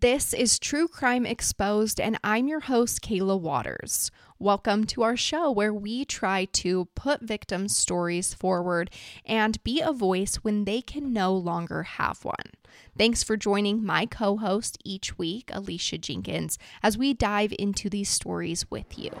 This is True Crime Exposed, and I'm your host, Kayla Waters. Welcome to our show where we try to put victims' stories forward and be a voice when they can no longer have one. Thanks for joining my co host each week, Alicia Jenkins, as we dive into these stories with you.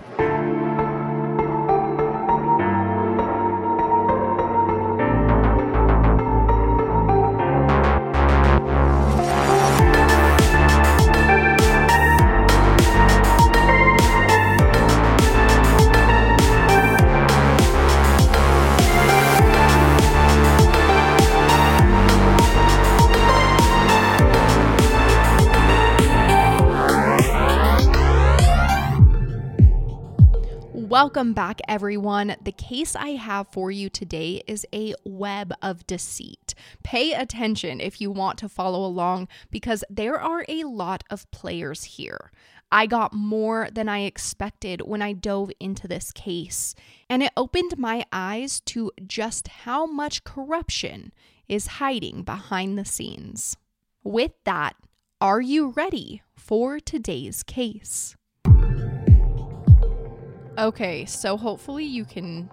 Welcome back, everyone. The case I have for you today is a web of deceit. Pay attention if you want to follow along because there are a lot of players here. I got more than I expected when I dove into this case, and it opened my eyes to just how much corruption is hiding behind the scenes. With that, are you ready for today's case? Okay, so hopefully you can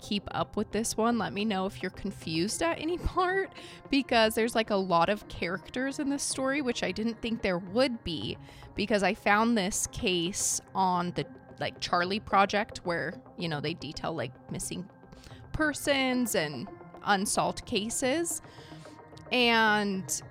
keep up with this one. Let me know if you're confused at any part because there's like a lot of characters in this story, which I didn't think there would be because I found this case on the like Charlie Project where, you know, they detail like missing persons and unsolved cases. And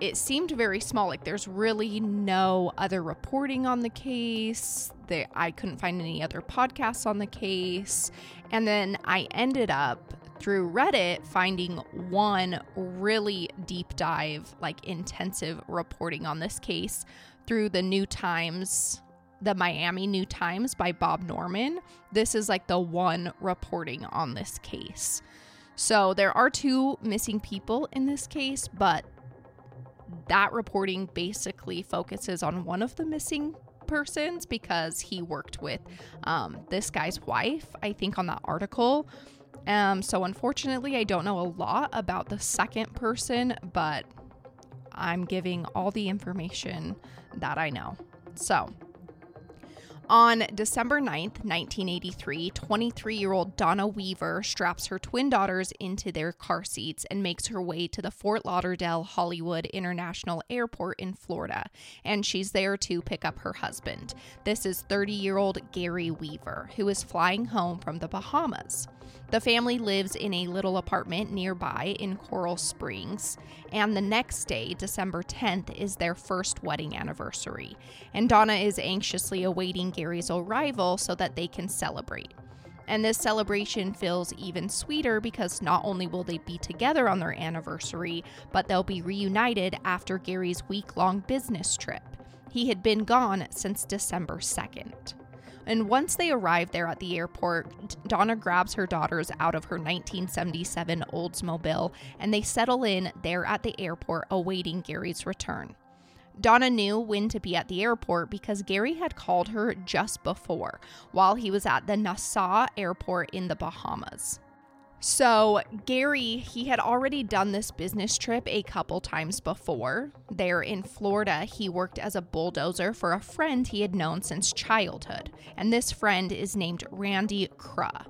it seemed very small. Like there's really no other reporting on the case. I couldn't find any other podcasts on the case. And then I ended up through Reddit finding one really deep dive, like intensive reporting on this case through the New Times, the Miami New Times by Bob Norman. This is like the one reporting on this case. So there are two missing people in this case, but that reporting basically focuses on one of the missing persons because he worked with um, this guy's wife, I think, on that article. Um, so, unfortunately, I don't know a lot about the second person, but I'm giving all the information that I know. So, on December 9th, 1983, 23 year old Donna Weaver straps her twin daughters into their car seats and makes her way to the Fort Lauderdale Hollywood International Airport in Florida. And she's there to pick up her husband. This is 30 year old Gary Weaver, who is flying home from the Bahamas. The family lives in a little apartment nearby in Coral Springs, and the next day, December 10th, is their first wedding anniversary. And Donna is anxiously awaiting Gary's arrival so that they can celebrate. And this celebration feels even sweeter because not only will they be together on their anniversary, but they'll be reunited after Gary's week long business trip. He had been gone since December 2nd. And once they arrive there at the airport, Donna grabs her daughters out of her 1977 Oldsmobile and they settle in there at the airport awaiting Gary's return. Donna knew when to be at the airport because Gary had called her just before while he was at the Nassau airport in the Bahamas. So, Gary, he had already done this business trip a couple times before. There in Florida, he worked as a bulldozer for a friend he had known since childhood, and this friend is named Randy Krah.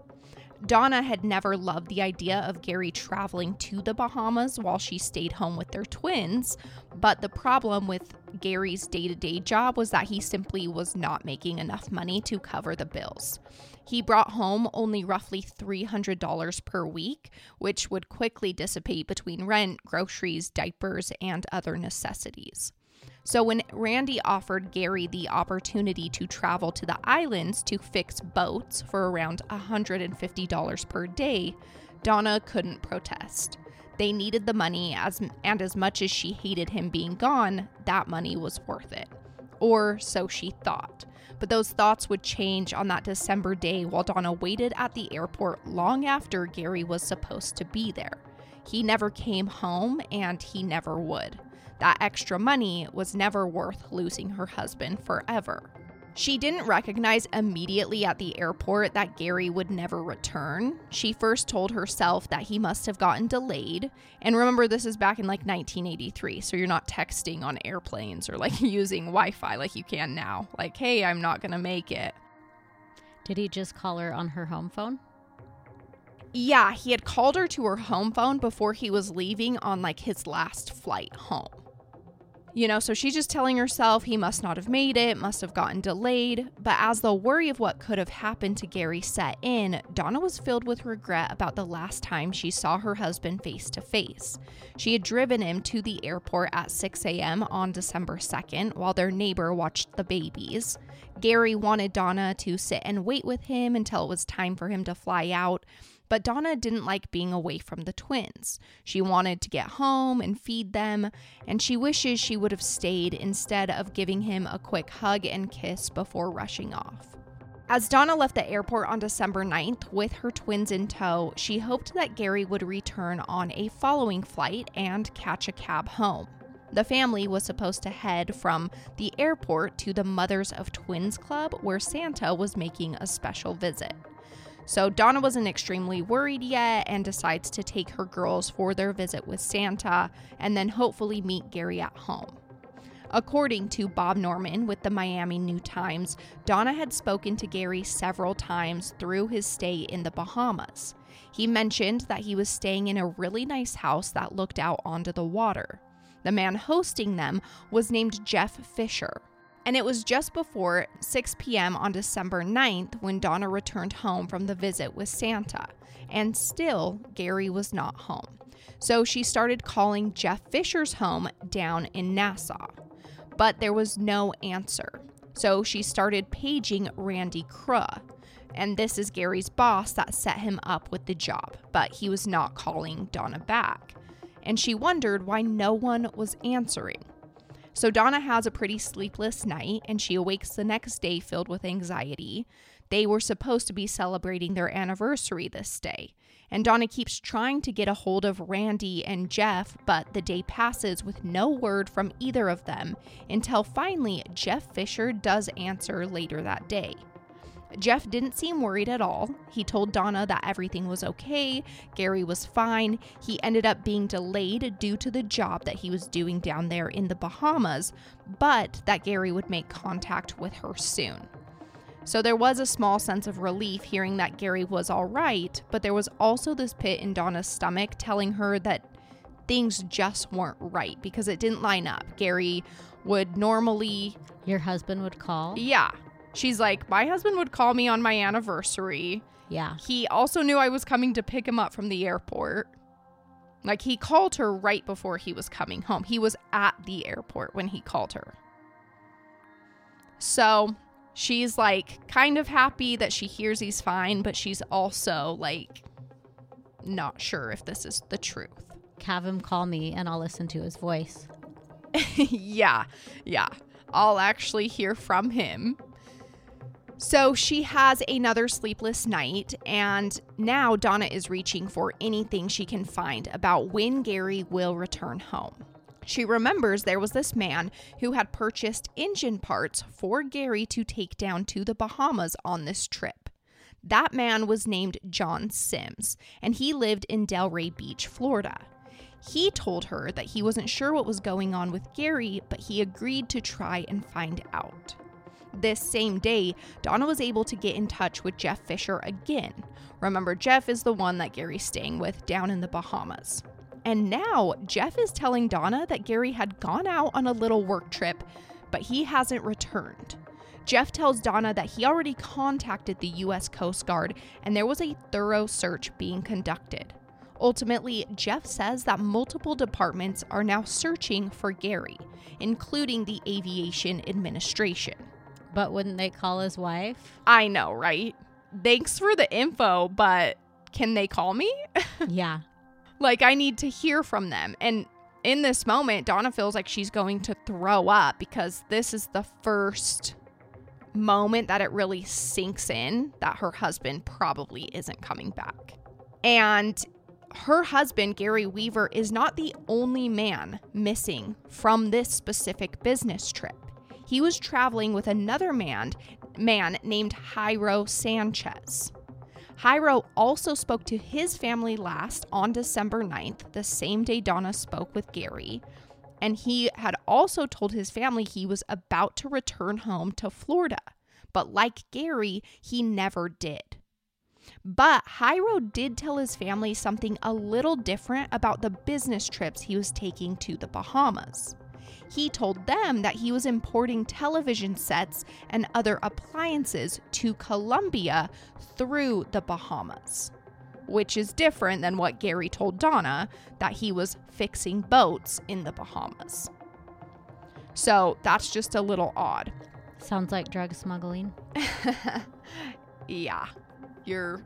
Donna had never loved the idea of Gary traveling to the Bahamas while she stayed home with their twins, but the problem with Gary's day to day job was that he simply was not making enough money to cover the bills. He brought home only roughly $300 per week, which would quickly dissipate between rent, groceries, diapers, and other necessities. So, when Randy offered Gary the opportunity to travel to the islands to fix boats for around $150 per day, Donna couldn't protest. They needed the money as and as much as she hated him being gone, that money was worth it. Or so she thought. But those thoughts would change on that December day while Donna waited at the airport long after Gary was supposed to be there. He never came home and he never would. That extra money was never worth losing her husband forever. She didn't recognize immediately at the airport that Gary would never return. She first told herself that he must have gotten delayed. And remember, this is back in like 1983, so you're not texting on airplanes or like using Wi Fi like you can now. Like, hey, I'm not to make it. Did he just call her on her home phone? Yeah, he had called her to her home phone before he was leaving on like his last flight home. You know, so she's just telling herself he must not have made it, must have gotten delayed. But as the worry of what could have happened to Gary set in, Donna was filled with regret about the last time she saw her husband face to face. She had driven him to the airport at 6 a.m. on December 2nd while their neighbor watched the babies. Gary wanted Donna to sit and wait with him until it was time for him to fly out. But Donna didn't like being away from the twins. She wanted to get home and feed them, and she wishes she would have stayed instead of giving him a quick hug and kiss before rushing off. As Donna left the airport on December 9th with her twins in tow, she hoped that Gary would return on a following flight and catch a cab home. The family was supposed to head from the airport to the Mothers of Twins Club, where Santa was making a special visit. So Donna wasn't extremely worried yet and decides to take her girls for their visit with Santa and then hopefully meet Gary at home. According to Bob Norman with the Miami New Times, Donna had spoken to Gary several times through his stay in the Bahamas. He mentioned that he was staying in a really nice house that looked out onto the water. The man hosting them was named Jeff Fisher. And it was just before 6 p.m. on December 9th when Donna returned home from the visit with Santa. And still, Gary was not home. So she started calling Jeff Fisher's home down in Nassau. But there was no answer. So she started paging Randy Kruh. And this is Gary's boss that set him up with the job, but he was not calling Donna back. And she wondered why no one was answering. So Donna has a pretty sleepless night and she awakes the next day filled with anxiety. They were supposed to be celebrating their anniversary this day. And Donna keeps trying to get a hold of Randy and Jeff, but the day passes with no word from either of them until finally Jeff Fisher does answer later that day. Jeff didn't seem worried at all. He told Donna that everything was okay, Gary was fine. He ended up being delayed due to the job that he was doing down there in the Bahamas, but that Gary would make contact with her soon. So there was a small sense of relief hearing that Gary was all right, but there was also this pit in Donna's stomach telling her that things just weren't right because it didn't line up. Gary would normally. Your husband would call? Yeah. She's like, My husband would call me on my anniversary. Yeah. He also knew I was coming to pick him up from the airport. Like, he called her right before he was coming home. He was at the airport when he called her. So she's like kind of happy that she hears he's fine, but she's also like not sure if this is the truth. Have him call me and I'll listen to his voice. yeah, yeah. I'll actually hear from him. So she has another sleepless night, and now Donna is reaching for anything she can find about when Gary will return home. She remembers there was this man who had purchased engine parts for Gary to take down to the Bahamas on this trip. That man was named John Sims, and he lived in Delray Beach, Florida. He told her that he wasn't sure what was going on with Gary, but he agreed to try and find out. This same day, Donna was able to get in touch with Jeff Fisher again. Remember, Jeff is the one that Gary's staying with down in the Bahamas. And now, Jeff is telling Donna that Gary had gone out on a little work trip, but he hasn't returned. Jeff tells Donna that he already contacted the U.S. Coast Guard and there was a thorough search being conducted. Ultimately, Jeff says that multiple departments are now searching for Gary, including the Aviation Administration. But wouldn't they call his wife? I know, right? Thanks for the info, but can they call me? yeah. Like, I need to hear from them. And in this moment, Donna feels like she's going to throw up because this is the first moment that it really sinks in that her husband probably isn't coming back. And her husband, Gary Weaver, is not the only man missing from this specific business trip. He was traveling with another man, man named Jairo Sanchez. Jairo also spoke to his family last on December 9th, the same day Donna spoke with Gary. And he had also told his family he was about to return home to Florida. But like Gary, he never did. But Jairo did tell his family something a little different about the business trips he was taking to the Bahamas. He told them that he was importing television sets and other appliances to Colombia through the Bahamas, which is different than what Gary told Donna that he was fixing boats in the Bahamas. So that's just a little odd. Sounds like drug smuggling. yeah, you're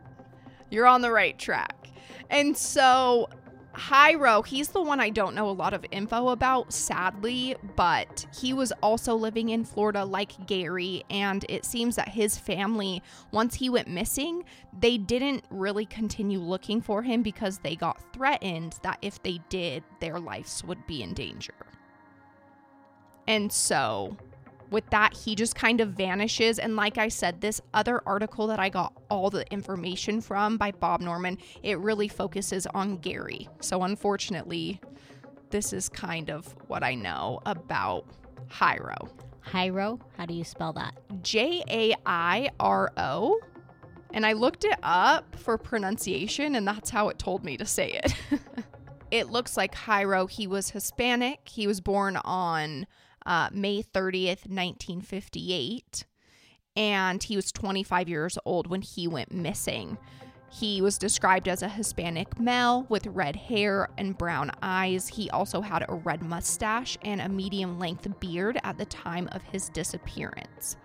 you're on the right track. And so Jairo, he's the one I don't know a lot of info about, sadly, but he was also living in Florida like Gary, and it seems that his family, once he went missing, they didn't really continue looking for him because they got threatened that if they did, their lives would be in danger. And so with that, he just kind of vanishes. And like I said, this other article that I got all the information from by Bob Norman, it really focuses on Gary. So unfortunately, this is kind of what I know about Jairo. Jairo, how do you spell that? J A I R O. And I looked it up for pronunciation, and that's how it told me to say it. it looks like Jairo, he was Hispanic. He was born on uh, May 30th, 1958. And he was 25 years old when he went missing. He was described as a Hispanic male with red hair and brown eyes. He also had a red mustache and a medium length beard at the time of his disappearance.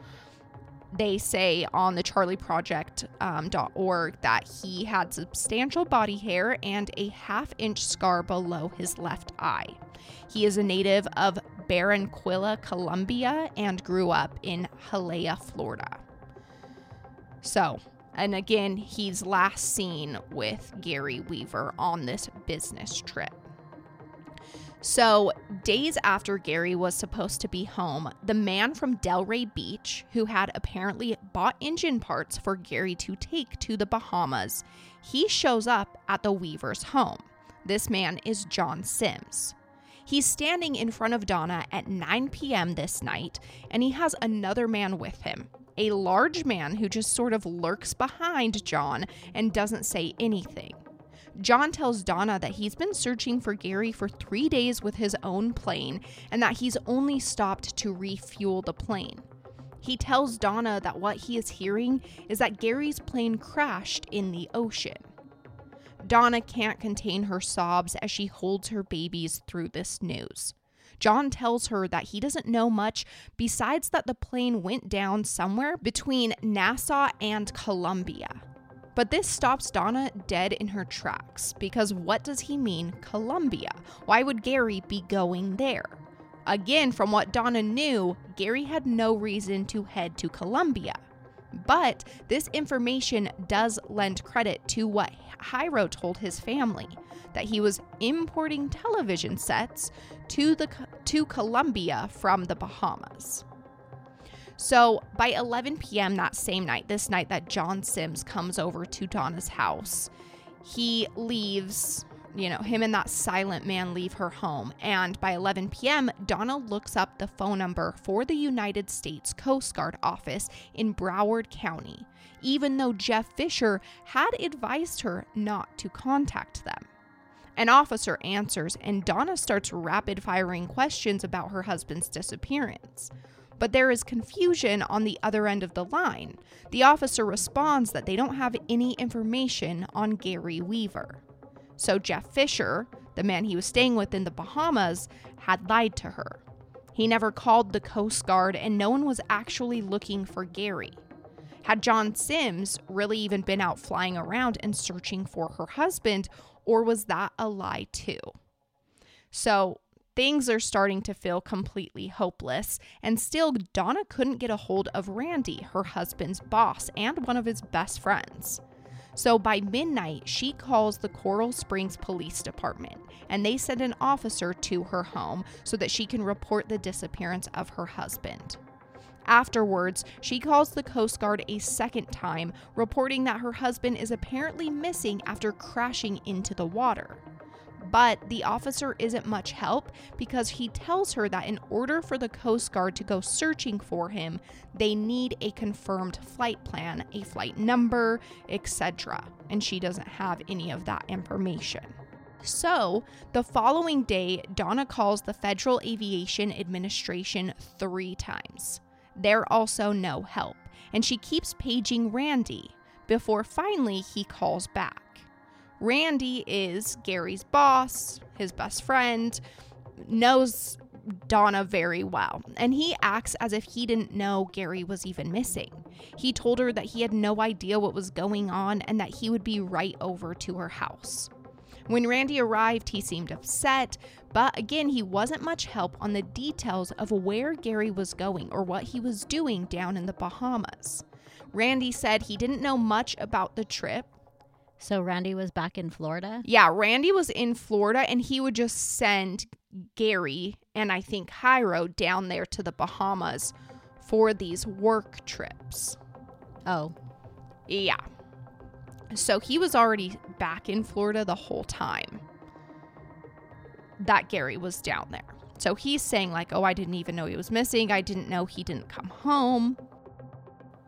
They say on the charlieproject.org um, that he had substantial body hair and a half inch scar below his left eye. He is a native of Barranquilla, Colombia, and grew up in Hialeah, Florida. So, and again, he's last seen with Gary Weaver on this business trip. So, days after Gary was supposed to be home, the man from Delray Beach, who had apparently bought engine parts for Gary to take to the Bahamas, he shows up at the Weaver's home. This man is John Sims. He's standing in front of Donna at 9 p.m. this night, and he has another man with him, a large man who just sort of lurks behind John and doesn't say anything. John tells Donna that he's been searching for Gary for three days with his own plane and that he's only stopped to refuel the plane. He tells Donna that what he is hearing is that Gary's plane crashed in the ocean. Donna can't contain her sobs as she holds her babies through this news. John tells her that he doesn't know much besides that the plane went down somewhere between Nassau and Colombia. But this stops Donna dead in her tracks because what does he mean, Colombia? Why would Gary be going there? Again, from what Donna knew, Gary had no reason to head to Colombia. But this information does lend credit to what Jairo told his family that he was importing television sets to the to Colombia from the Bahamas. So by 11 p.m. that same night, this night that John Sims comes over to Donna's house, he leaves you know, him and that silent man leave her home. And by 11 p.m., Donna looks up the phone number for the United States Coast Guard office in Broward County, even though Jeff Fisher had advised her not to contact them. An officer answers, and Donna starts rapid firing questions about her husband's disappearance. But there is confusion on the other end of the line. The officer responds that they don't have any information on Gary Weaver. So Jeff Fisher, the man he was staying with in the Bahamas, had lied to her. He never called the Coast Guard, and no one was actually looking for Gary. Had John Sims really even been out flying around and searching for her husband, or was that a lie too? So things are starting to feel completely hopeless, and still, Donna couldn't get a hold of Randy, her husband's boss and one of his best friends. So by midnight, she calls the Coral Springs Police Department and they send an officer to her home so that she can report the disappearance of her husband. Afterwards, she calls the Coast Guard a second time, reporting that her husband is apparently missing after crashing into the water. But the officer isn't much help because he tells her that in order for the Coast Guard to go searching for him, they need a confirmed flight plan, a flight number, etc. And she doesn't have any of that information. So, the following day, Donna calls the Federal Aviation Administration three times. They're also no help, and she keeps paging Randy before finally he calls back. Randy is Gary's boss, his best friend, knows Donna very well, and he acts as if he didn't know Gary was even missing. He told her that he had no idea what was going on and that he would be right over to her house. When Randy arrived, he seemed upset, but again, he wasn't much help on the details of where Gary was going or what he was doing down in the Bahamas. Randy said he didn't know much about the trip. So Randy was back in Florida? Yeah, Randy was in Florida and he would just send Gary and I think Jairo down there to the Bahamas for these work trips. Oh. Yeah. So he was already back in Florida the whole time that Gary was down there. So he's saying, like, oh, I didn't even know he was missing. I didn't know he didn't come home.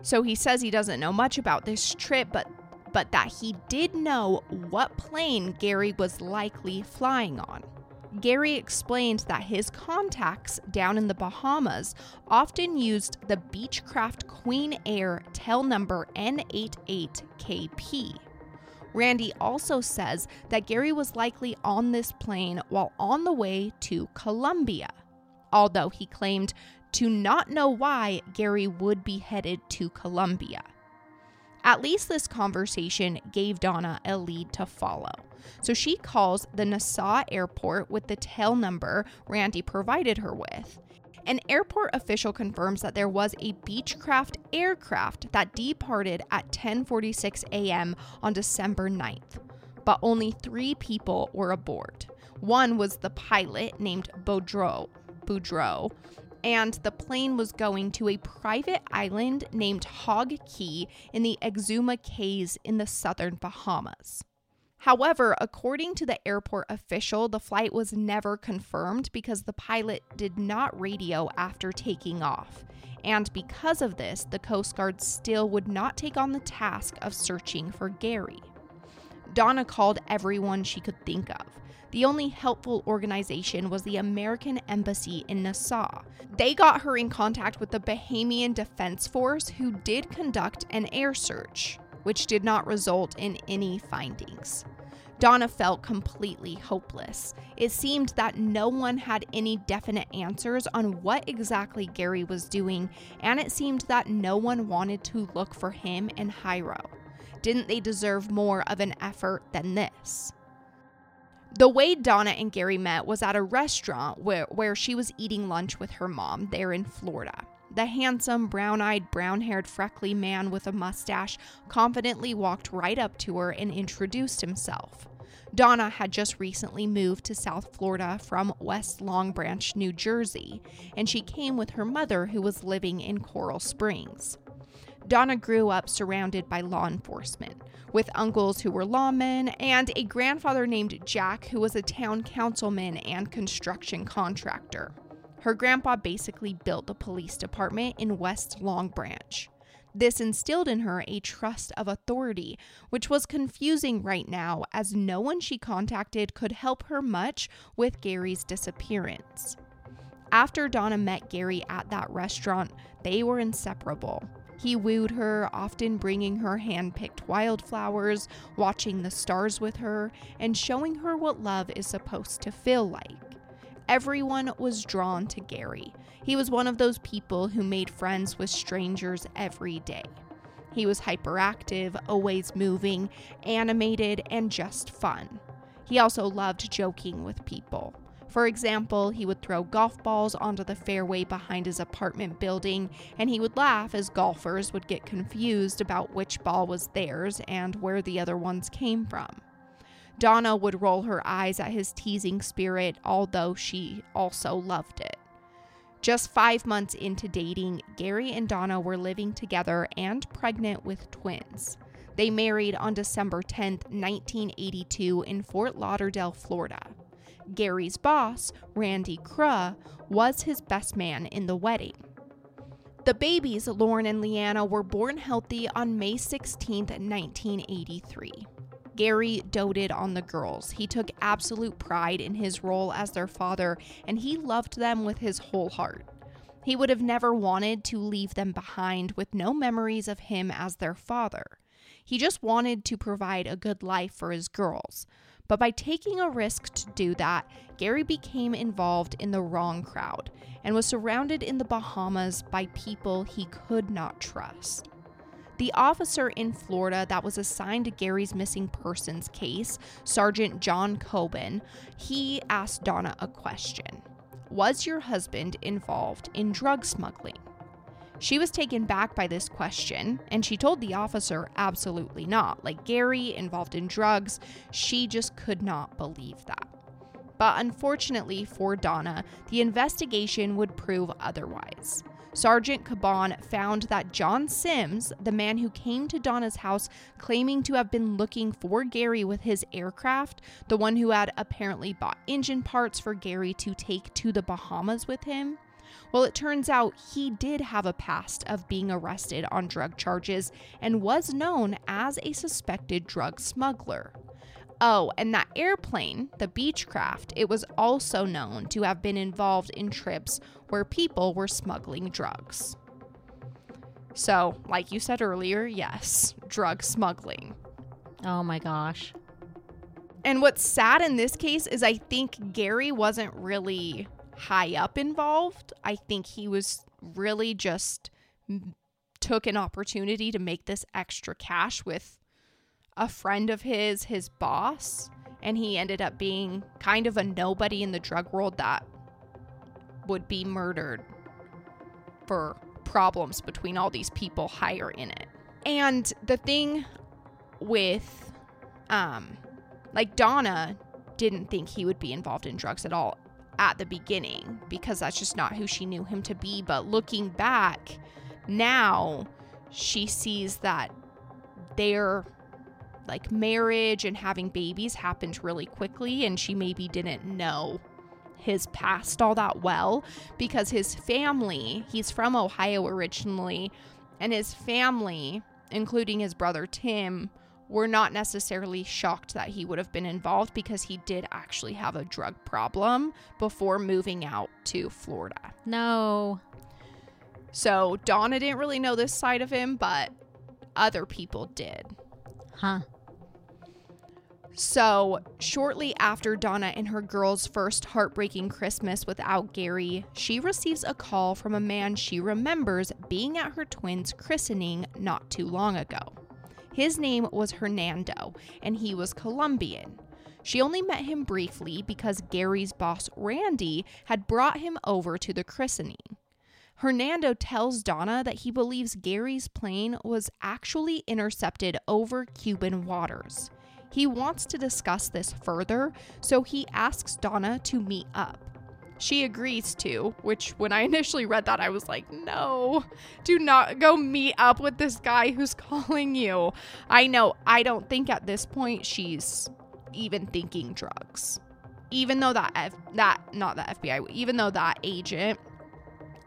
So he says he doesn't know much about this trip, but but that he did know what plane Gary was likely flying on. Gary explained that his contacts down in the Bahamas often used the Beechcraft Queen Air tail number N88KP. Randy also says that Gary was likely on this plane while on the way to Colombia, although he claimed to not know why Gary would be headed to Colombia. At least this conversation gave Donna a lead to follow. So she calls the Nassau airport with the tail number Randy provided her with. An airport official confirms that there was a Beechcraft aircraft that departed at 10:46 a.m. on December 9th, but only 3 people were aboard. One was the pilot named Boudreau, Boudreau, and the plane was going to a private island named Hog Cay in the Exuma Cays in the southern Bahamas. However, according to the airport official, the flight was never confirmed because the pilot did not radio after taking off. And because of this, the Coast Guard still would not take on the task of searching for Gary. Donna called everyone she could think of. The only helpful organization was the American Embassy in Nassau. They got her in contact with the Bahamian Defense Force, who did conduct an air search, which did not result in any findings. Donna felt completely hopeless. It seemed that no one had any definite answers on what exactly Gary was doing, and it seemed that no one wanted to look for him and Jairo. Didn't they deserve more of an effort than this? The way Donna and Gary met was at a restaurant where, where she was eating lunch with her mom there in Florida. The handsome, brown eyed, brown haired, freckly man with a mustache confidently walked right up to her and introduced himself. Donna had just recently moved to South Florida from West Long Branch, New Jersey, and she came with her mother, who was living in Coral Springs. Donna grew up surrounded by law enforcement, with uncles who were lawmen and a grandfather named Jack, who was a town councilman and construction contractor. Her grandpa basically built the police department in West Long Branch. This instilled in her a trust of authority, which was confusing right now as no one she contacted could help her much with Gary's disappearance. After Donna met Gary at that restaurant, they were inseparable. He wooed her, often bringing her hand picked wildflowers, watching the stars with her, and showing her what love is supposed to feel like. Everyone was drawn to Gary. He was one of those people who made friends with strangers every day. He was hyperactive, always moving, animated, and just fun. He also loved joking with people. For example, he would throw golf balls onto the fairway behind his apartment building, and he would laugh as golfers would get confused about which ball was theirs and where the other ones came from. Donna would roll her eyes at his teasing spirit, although she also loved it. Just five months into dating, Gary and Donna were living together and pregnant with twins. They married on December 10, 1982, in Fort Lauderdale, Florida. Gary's boss, Randy Kruh, was his best man in the wedding. The babies, Lauren and Leanna, were born healthy on May 16, 1983. Gary doted on the girls. He took absolute pride in his role as their father, and he loved them with his whole heart. He would have never wanted to leave them behind with no memories of him as their father. He just wanted to provide a good life for his girls. But by taking a risk to do that, Gary became involved in the wrong crowd and was surrounded in the Bahamas by people he could not trust. The officer in Florida that was assigned to Gary's missing persons case, Sergeant John Coben, he asked Donna a question Was your husband involved in drug smuggling? She was taken back by this question and she told the officer absolutely not. Like Gary involved in drugs, she just could not believe that. But unfortunately for Donna, the investigation would prove otherwise. Sergeant Caban found that John Sims, the man who came to Donna's house claiming to have been looking for Gary with his aircraft, the one who had apparently bought engine parts for Gary to take to the Bahamas with him, well, it turns out he did have a past of being arrested on drug charges and was known as a suspected drug smuggler. Oh, and that airplane, the Beechcraft, it was also known to have been involved in trips where people were smuggling drugs. So, like you said earlier, yes, drug smuggling. Oh my gosh. And what's sad in this case is I think Gary wasn't really high up involved. I think he was really just took an opportunity to make this extra cash with a friend of his, his boss, and he ended up being kind of a nobody in the drug world that would be murdered for problems between all these people higher in it. And the thing with um like Donna didn't think he would be involved in drugs at all at the beginning because that's just not who she knew him to be. But looking back now, she sees that their like marriage and having babies happened really quickly, and she maybe didn't know his past all that well because his family, he's from Ohio originally, and his family, including his brother Tim, were not necessarily shocked that he would have been involved because he did actually have a drug problem before moving out to Florida. No. So Donna didn't really know this side of him, but other people did. Huh. So, shortly after Donna and her girls' first heartbreaking Christmas without Gary, she receives a call from a man she remembers being at her twins' christening not too long ago. His name was Hernando, and he was Colombian. She only met him briefly because Gary's boss, Randy, had brought him over to the christening. Hernando tells Donna that he believes Gary's plane was actually intercepted over Cuban waters. He wants to discuss this further, so he asks Donna to meet up. She agrees to, which when I initially read that, I was like, no, do not go meet up with this guy who's calling you. I know, I don't think at this point she's even thinking drugs. Even though that, F- that, not the FBI, even though that agent,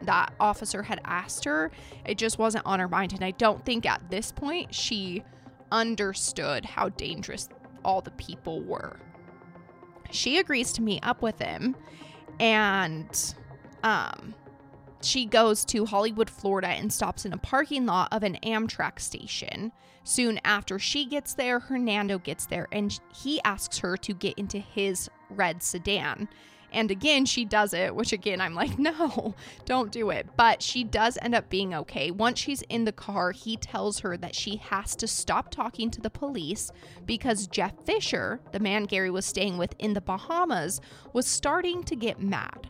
that officer had asked her, it just wasn't on her mind. And I don't think at this point she understood how dangerous all the people were. She agrees to meet up with him and um she goes to Hollywood, Florida and stops in a parking lot of an Amtrak station. Soon after she gets there, Hernando gets there and he asks her to get into his red sedan. And again, she does it, which again, I'm like, no, don't do it. But she does end up being okay. Once she's in the car, he tells her that she has to stop talking to the police because Jeff Fisher, the man Gary was staying with in the Bahamas, was starting to get mad.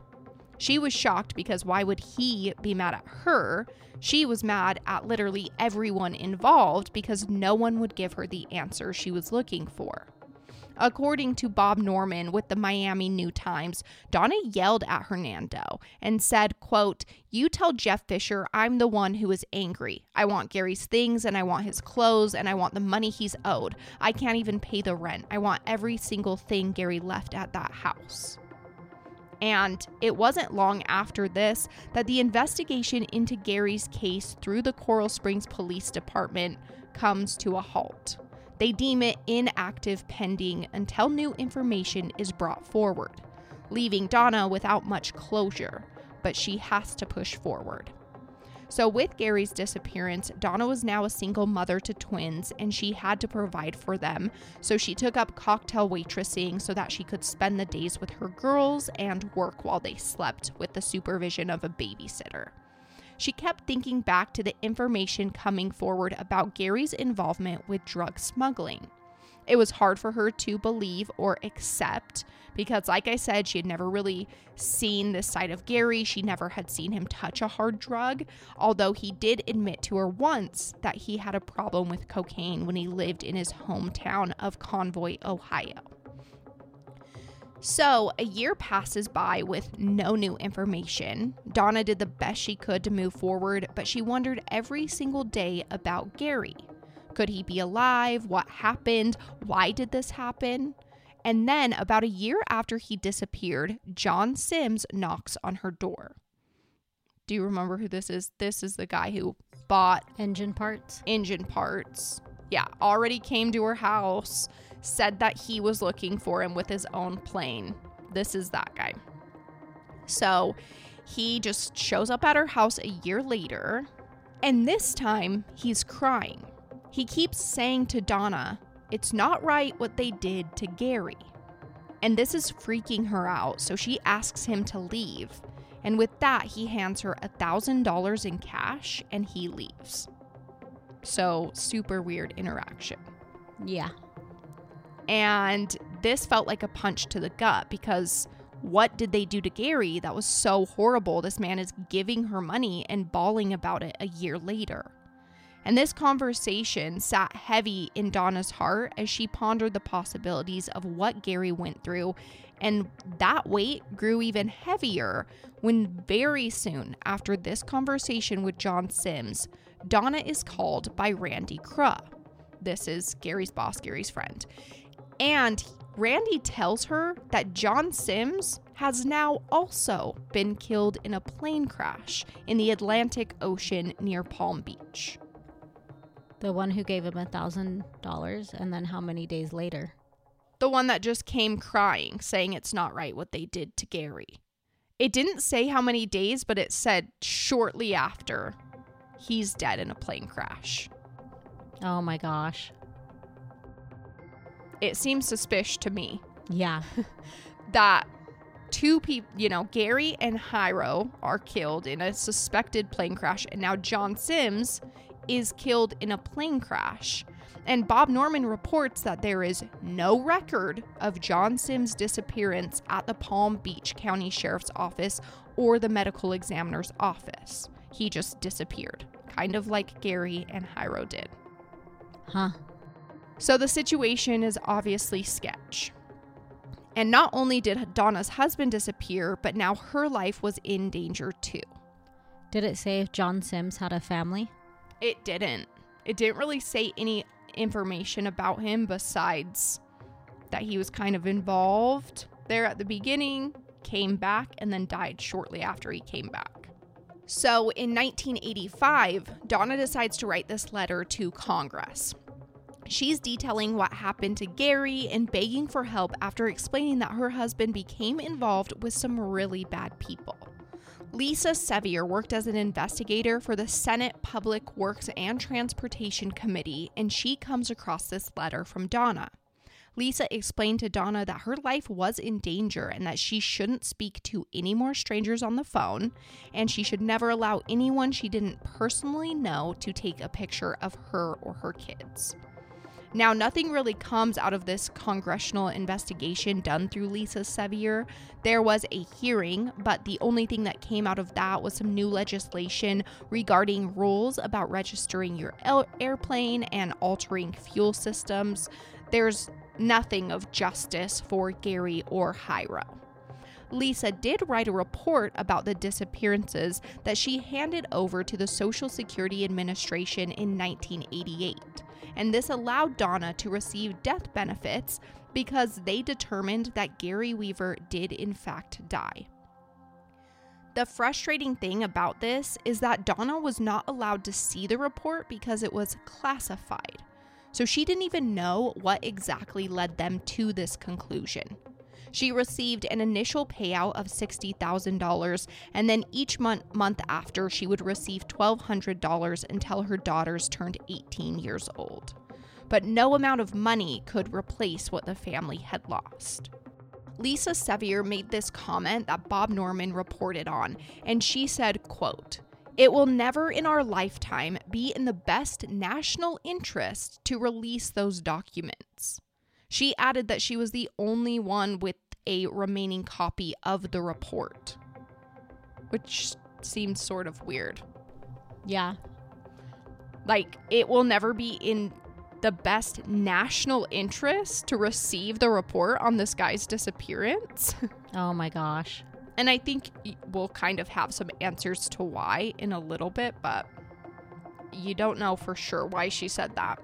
She was shocked because why would he be mad at her? She was mad at literally everyone involved because no one would give her the answer she was looking for. According to Bob Norman with the Miami New Times, Donna yelled at Hernando and said, quote, "You tell Jeff Fisher I'm the one who is angry. I want Gary's things and I want his clothes and I want the money he's owed. I can't even pay the rent. I want every single thing Gary left at that house." And it wasn't long after this that the investigation into Gary's case through the Coral Springs Police Department comes to a halt. They deem it inactive pending until new information is brought forward, leaving Donna without much closure, but she has to push forward. So, with Gary's disappearance, Donna was now a single mother to twins and she had to provide for them. So, she took up cocktail waitressing so that she could spend the days with her girls and work while they slept with the supervision of a babysitter. She kept thinking back to the information coming forward about Gary's involvement with drug smuggling. It was hard for her to believe or accept because, like I said, she had never really seen this side of Gary. She never had seen him touch a hard drug, although he did admit to her once that he had a problem with cocaine when he lived in his hometown of Convoy, Ohio. So, a year passes by with no new information. Donna did the best she could to move forward, but she wondered every single day about Gary. Could he be alive? What happened? Why did this happen? And then, about a year after he disappeared, John Sims knocks on her door. Do you remember who this is? This is the guy who bought Engine parts. engine parts. Yeah, already came to her house, said that he was looking for him with his own plane. This is that guy. So he just shows up at her house a year later, and this time he's crying. He keeps saying to Donna, It's not right what they did to Gary. And this is freaking her out, so she asks him to leave. And with that, he hands her a $1,000 in cash and he leaves. So, super weird interaction. Yeah. And this felt like a punch to the gut because what did they do to Gary that was so horrible? This man is giving her money and bawling about it a year later. And this conversation sat heavy in Donna's heart as she pondered the possibilities of what Gary went through. And that weight grew even heavier when, very soon after this conversation with John Sims, Donna is called by Randy Kruh. This is Gary's boss, Gary's friend. And Randy tells her that John Sims has now also been killed in a plane crash in the Atlantic Ocean near Palm Beach. The one who gave him a thousand dollars, and then how many days later? The one that just came crying, saying it's not right what they did to Gary. It didn't say how many days, but it said shortly after he's dead in a plane crash. Oh my gosh. It seems suspicious to me Yeah. that two people, you know, Gary and Jairo are killed in a suspected plane crash, and now John Sims is killed in a plane crash. And Bob Norman reports that there is no record of John Sims' disappearance at the Palm Beach County Sheriff's Office or the medical examiner's office. He just disappeared, kind of like Gary and Jairo did. Huh. So the situation is obviously sketch. And not only did Donna's husband disappear, but now her life was in danger too. Did it say if John Sims had a family? It didn't. It didn't really say any information about him besides that he was kind of involved there at the beginning, came back, and then died shortly after he came back. So in 1985, Donna decides to write this letter to Congress. She's detailing what happened to Gary and begging for help after explaining that her husband became involved with some really bad people. Lisa Sevier worked as an investigator for the Senate Public Works and Transportation Committee, and she comes across this letter from Donna. Lisa explained to Donna that her life was in danger and that she shouldn't speak to any more strangers on the phone, and she should never allow anyone she didn't personally know to take a picture of her or her kids. Now, nothing really comes out of this congressional investigation done through Lisa Sevier. There was a hearing, but the only thing that came out of that was some new legislation regarding rules about registering your airplane and altering fuel systems. there's nothing of justice for Gary or Jairo. Lisa did write a report about the disappearances that she handed over to the Social Security Administration in 1988, and this allowed Donna to receive death benefits because they determined that Gary Weaver did in fact die. The frustrating thing about this is that Donna was not allowed to see the report because it was classified. So she didn't even know what exactly led them to this conclusion. She received an initial payout of $60,000, and then each month, month after, she would receive $1,200 until her daughters turned 18 years old. But no amount of money could replace what the family had lost. Lisa Sevier made this comment that Bob Norman reported on, and she said, quote, it will never in our lifetime be in the best national interest to release those documents. She added that she was the only one with a remaining copy of the report, which seems sort of weird. Yeah. Like, it will never be in the best national interest to receive the report on this guy's disappearance. Oh my gosh. and I think we'll kind of have some answers to why in a little bit, but you don't know for sure why she said that.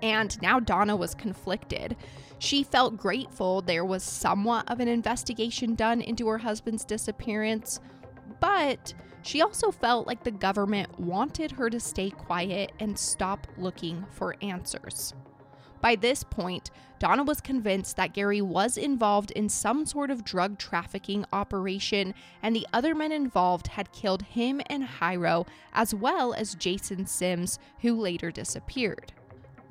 And now Donna was conflicted. She felt grateful there was somewhat of an investigation done into her husband's disappearance, but she also felt like the government wanted her to stay quiet and stop looking for answers. By this point, Donna was convinced that Gary was involved in some sort of drug trafficking operation, and the other men involved had killed him and Jairo, as well as Jason Sims, who later disappeared.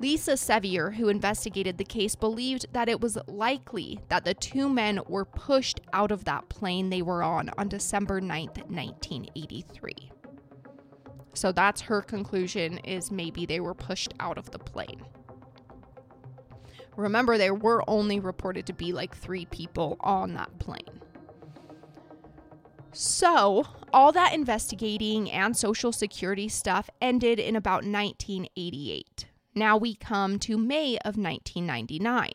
Lisa Sevier, who investigated the case, believed that it was likely that the two men were pushed out of that plane they were on on December 9th, 1983. So that's her conclusion is maybe they were pushed out of the plane. Remember, there were only reported to be like three people on that plane. So, all that investigating and social security stuff ended in about 1988. Now we come to May of 1999.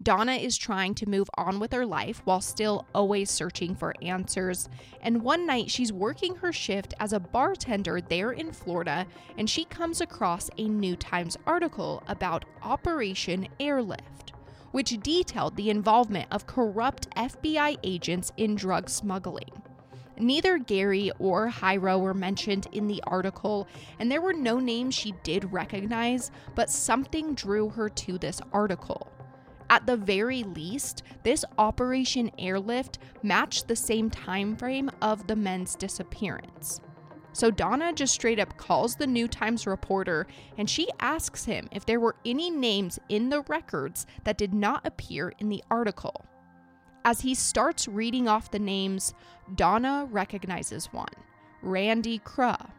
Donna is trying to move on with her life while still always searching for answers. And one night she's working her shift as a bartender there in Florida and she comes across a New Times article about Operation Airlift, which detailed the involvement of corrupt FBI agents in drug smuggling. Neither Gary or Jairo were mentioned in the article, and there were no names she did recognize, but something drew her to this article. At the very least, this Operation Airlift matched the same time frame of the men's disappearance. So Donna just straight up calls the New Times reporter and she asks him if there were any names in the records that did not appear in the article. As he starts reading off the names, Donna recognizes one Randy Kruh.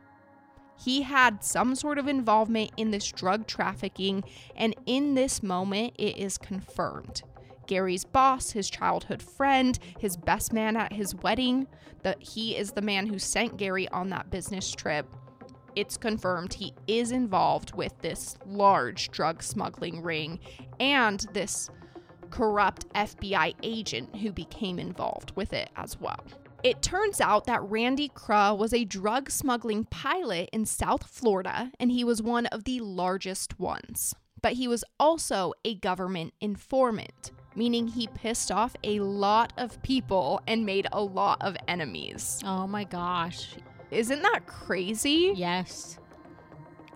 He had some sort of involvement in this drug trafficking, and in this moment, it is confirmed. Gary's boss, his childhood friend, his best man at his wedding, that he is the man who sent Gary on that business trip. It's confirmed he is involved with this large drug smuggling ring and this corrupt FBI agent who became involved with it as well. It turns out that Randy Kruh was a drug smuggling pilot in South Florida, and he was one of the largest ones. But he was also a government informant, meaning he pissed off a lot of people and made a lot of enemies. Oh my gosh. Isn't that crazy? Yes.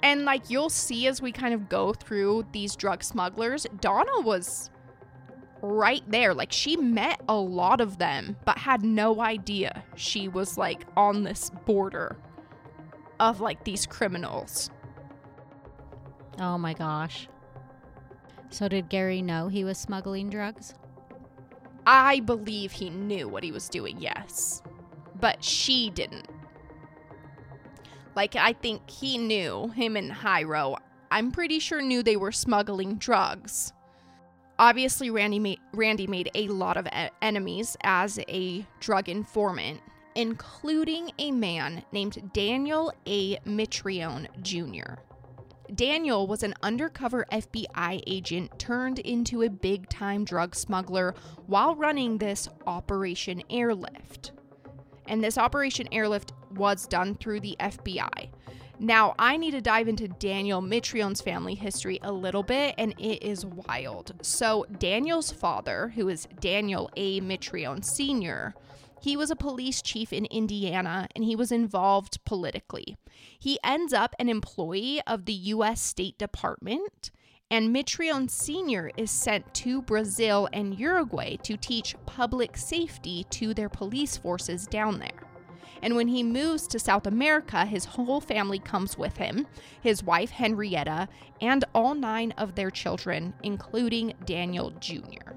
And like you'll see as we kind of go through these drug smugglers, Donna was right there. Like she met a lot of them, but had no idea she was like on this border of like these criminals. Oh my gosh. So did Gary know he was smuggling drugs? I believe he knew what he was doing, yes. But she didn't. Like, I think he knew, him and Jairo, I'm pretty sure knew they were smuggling drugs. Obviously, Randy made, Randy made a lot of enemies as a drug informant, including a man named Daniel A. Mitrione Jr. Daniel was an undercover FBI agent turned into a big time drug smuggler while running this Operation Airlift. And this Operation Airlift was done through the FBI. Now, I need to dive into Daniel Mitrione's family history a little bit, and it is wild. So, Daniel's father, who is Daniel A. Mitrione Sr., he was a police chief in Indiana and he was involved politically. He ends up an employee of the U.S. State Department, and Mitrione Sr. is sent to Brazil and Uruguay to teach public safety to their police forces down there. And when he moves to South America, his whole family comes with him his wife, Henrietta, and all nine of their children, including Daniel Jr.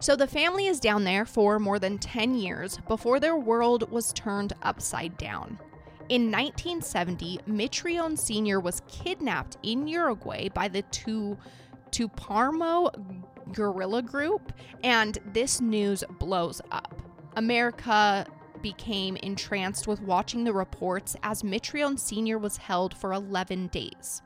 So the family is down there for more than 10 years before their world was turned upside down. In 1970, Mitrione Sr. was kidnapped in Uruguay by the Tupamaro guerrilla group, and this news blows up. America became entranced with watching the reports as Mitrione Sr. was held for 11 days.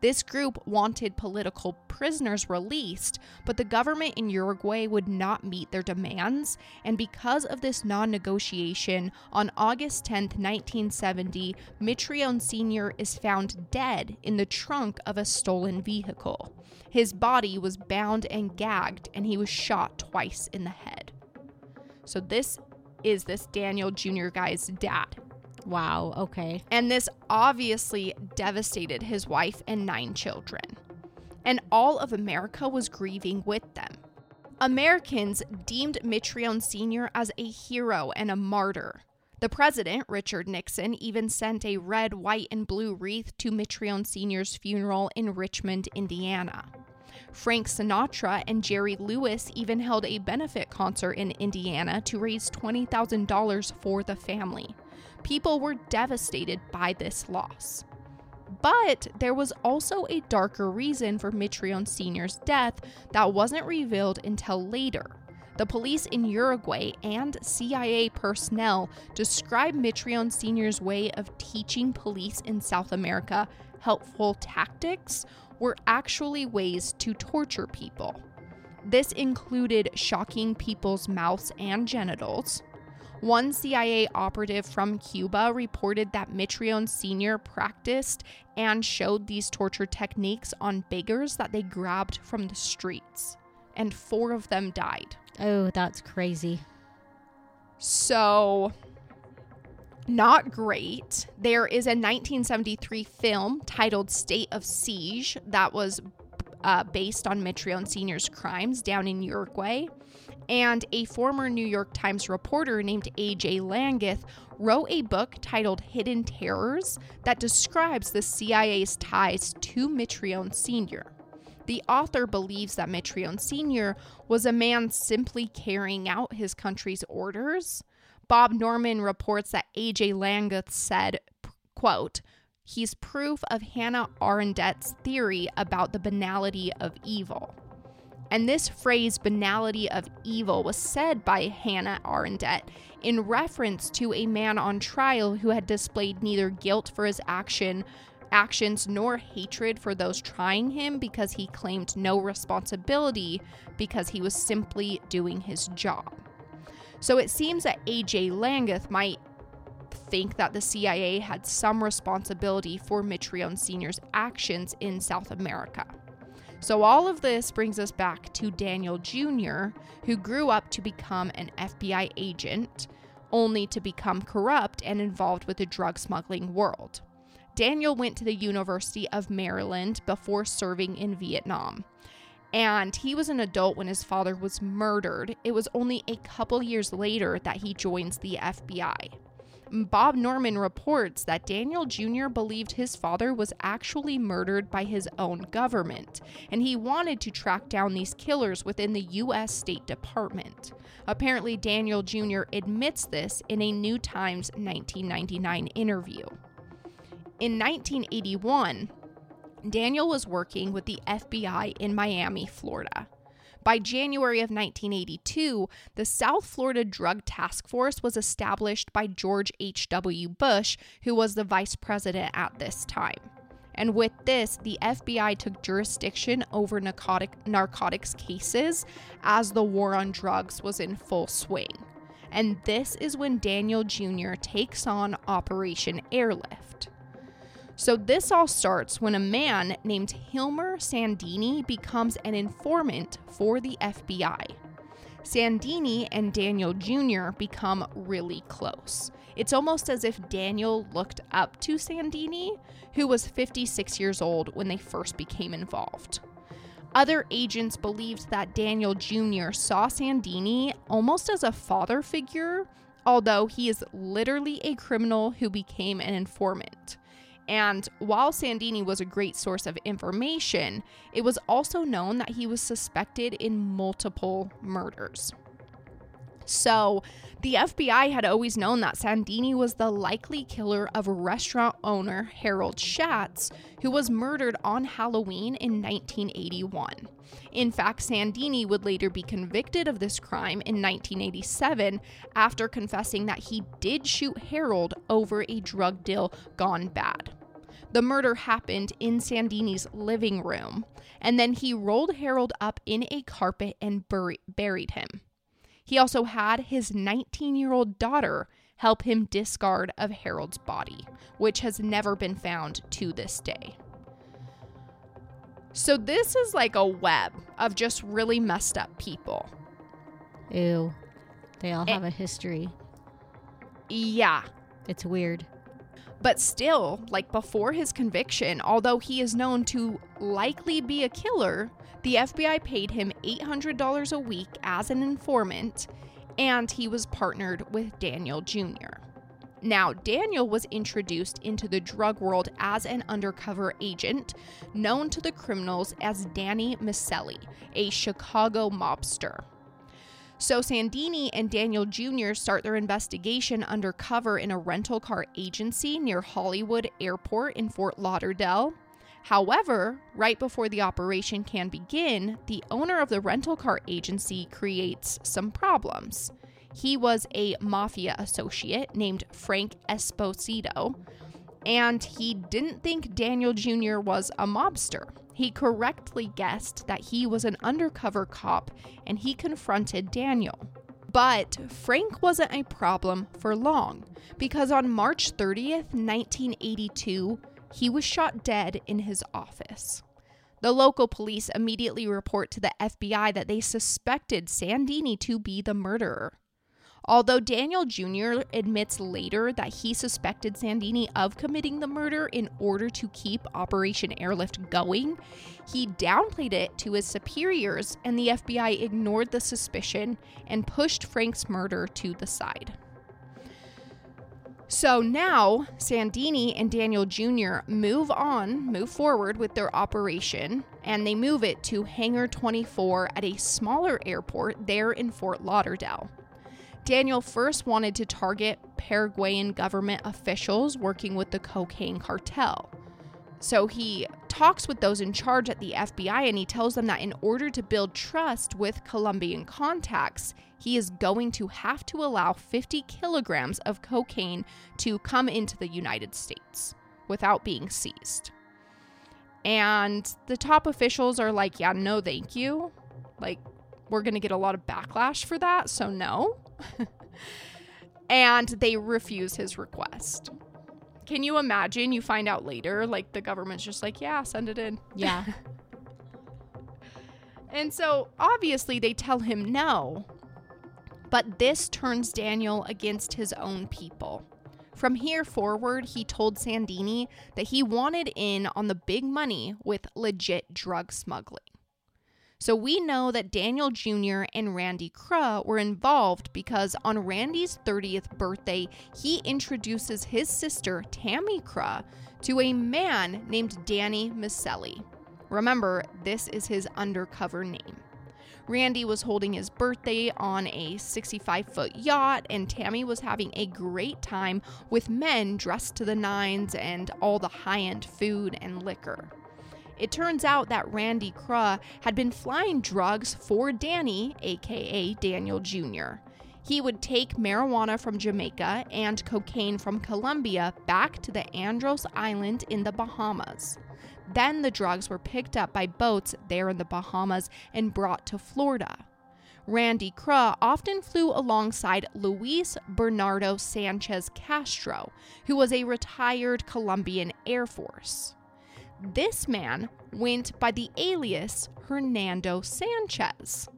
This group wanted political prisoners released, but the government in Uruguay would not meet their demands, and because of this non negotiation, on August 10, 1970, Mitrione Sr. is found dead in the trunk of a stolen vehicle. His body was bound and gagged, and he was shot twice in the head. So, this is this Daniel Jr. guy's dad. Wow, okay. And this obviously devastated his wife and nine children. And all of America was grieving with them. Americans deemed Mitrione Sr. as a hero and a martyr. The president, Richard Nixon, even sent a red, white, and blue wreath to Mitrione Sr.'s funeral in Richmond, Indiana. Frank Sinatra and Jerry Lewis even held a benefit concert in Indiana to raise $20,000 for the family. People were devastated by this loss. But there was also a darker reason for Mitrione Sr.'s death that wasn't revealed until later. The police in Uruguay and CIA personnel describe Mitrione Sr.'s way of teaching police in South America helpful tactics were actually ways to torture people. This included shocking people's mouths and genitals. One CIA operative from Cuba reported that Mitrione Sr. practiced and showed these torture techniques on beggars that they grabbed from the streets, and four of them died. Oh, that's crazy. So, not great. There is a 1973 film titled State of Siege that was uh, based on Mitrione Sr.'s crimes down in Uruguay. And a former New York Times reporter named A.J. Langguth wrote a book titled Hidden Terrors that describes the CIA's ties to Mitrione Sr. The author believes that Mitrione Sr. was a man simply carrying out his country's orders Bob Norman reports that A.J. Langguth said, quote, he's proof of Hannah Arendt's theory about the banality of evil. And this phrase, banality of evil, was said by Hannah Arendt in reference to a man on trial who had displayed neither guilt for his action actions nor hatred for those trying him because he claimed no responsibility because he was simply doing his job. So it seems that AJ Langguth might think that the CIA had some responsibility for Mitrione Sr.'s actions in South America. So all of this brings us back to Daniel Jr., who grew up to become an FBI agent, only to become corrupt and involved with the drug smuggling world. Daniel went to the University of Maryland before serving in Vietnam and he was an adult when his father was murdered. It was only a couple years later that he joins the FBI. Bob Norman reports that Daniel Jr. believed his father was actually murdered by his own government, and he wanted to track down these killers within the U.S. State Department. Apparently, Daniel Jr. admits this in a New Times 1999 interview. In 1981, Daniel was working with the FBI in Miami, Florida. By January of 1982, the South Florida Drug Task Force was established by George H.W. Bush, who was the vice president at this time. And with this, the FBI took jurisdiction over narcotic, narcotics cases as the war on drugs was in full swing. And this is when Daniel Jr. takes on Operation Airlift. So, this all starts when a man named Hilmer Sandini becomes an informant for the FBI. Sandini and Daniel Jr. become really close. It's almost as if Daniel looked up to Sandini, who was 56 years old when they first became involved. Other agents believed that Daniel Jr. saw Sandini almost as a father figure, although he is literally a criminal who became an informant. And while Sandini was a great source of information, it was also known that he was suspected in multiple murders. So, the FBI had always known that Sandini was the likely killer of restaurant owner Harold Schatz, who was murdered on Halloween in 1981. In fact, Sandini would later be convicted of this crime in 1987 after confessing that he did shoot Harold over a drug deal gone bad. The murder happened in Sandini's living room, and then he rolled Harold up in a carpet and bur- buried him. He also had his 19 year old daughter help him discard of Harold's body, which has never been found to this day. So, this is like a web of just really messed up people. Ew. They all have a history. Yeah, It's weird. But still, like before his conviction, although he is known to likely be a killer, the FBI paid him $800 a week as an informant, and he was partnered with Daniel Jr. Now, Daniel was introduced into the drug world as an undercover agent, known to the criminals as Danny Maselli, a Chicago mobster. So Sandini and Daniel Jr. start their investigation undercover in a rental car agency near Hollywood Airport in Fort Lauderdale. However, right before the operation can begin, the owner of the rental car agency creates some problems. He was a mafia associate named Frank Esposito, and he didn't think Daniel Jr. was a mobster. He correctly guessed that he was an undercover cop and he confronted Daniel. But Frank wasn't a problem for long because on March 30th, 1982, he was shot dead in his office. The local police immediately report to the FBI that they suspected Sandini to be the murderer. Although Daniel Jr. admits later that he suspected Sandini of committing the murder in order to keep Operation Airlift going, he downplayed it to his superiors, and the FBI ignored the suspicion and pushed Frank's murder to the side. So now, Sandini and Daniel Jr. move on, move forward with their operation, and they move it to Hangar 24 at a smaller airport there in Fort Lauderdale. Daniel first wanted to target Paraguayan government officials working with the cocaine cartel. So he talks with those in charge at the FBI and he tells them that in order to build trust with Colombian contacts, he is going to have to allow 50 kilograms of cocaine to come into the United States without being seized. And the top officials are like, yeah, no, thank you. Like, we're going to get a lot of backlash for that, so no. and they refuse his request. Can you imagine you find out later, like the government's just like, yeah, send it in? Yeah. and so obviously they tell him no. But this turns Daniel against his own people. From here forward, he told Sandini that he wanted in on the big money with legit drug smuggling. So we know that Daniel Jr. and Randy Kruh were involved because on Randy's 30th birthday, he introduces his sister, Tammy Kruh, to a man named Danny Maselli. Remember, this is his undercover name. Randy was holding his birthday on a 65 foot yacht, and Tammy was having a great time with men dressed to the nines and all the high end food and liquor. It turns out that Randy Kruh had been flying drugs for Danny, aka Daniel Jr. He would take marijuana from Jamaica and cocaine from Colombia back to the Andros Island in the Bahamas. Then the drugs were picked up by boats there in the Bahamas and brought to Florida. Randy Kruh often flew alongside Luis Bernardo Sanchez Castro, who was a retired Colombian Air Force. This man went by the alias Hernando Sanchez,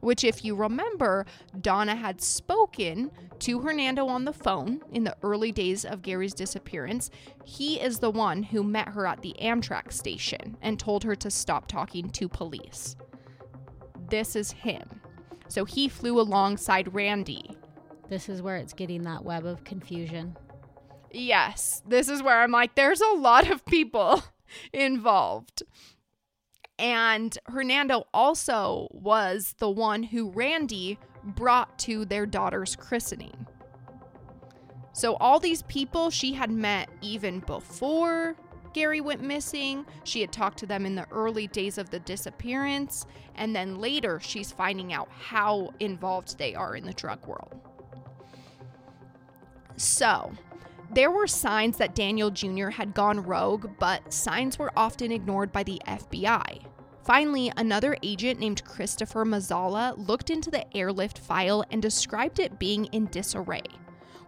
which, if you remember, Donna had spoken to Hernando on the phone in the early days of Gary's disappearance. He is the one who met her at the Amtrak station and told her to stop talking to police. This is him. So he flew alongside Randy. This is where it's getting that web of confusion. Yes, this is where I'm like, there's a lot of people involved. And Hernando also was the one who Randy brought to their daughter's christening. So, all these people she had met even before Gary went missing. She had talked to them in the early days of the disappearance. And then later, she's finding out how involved they are in the drug world. So, there were signs that Daniel Jr. had gone rogue, but signs were often ignored by the FBI. Finally, another agent named Christopher Mazzala looked into the airlift file and described it being in disarray.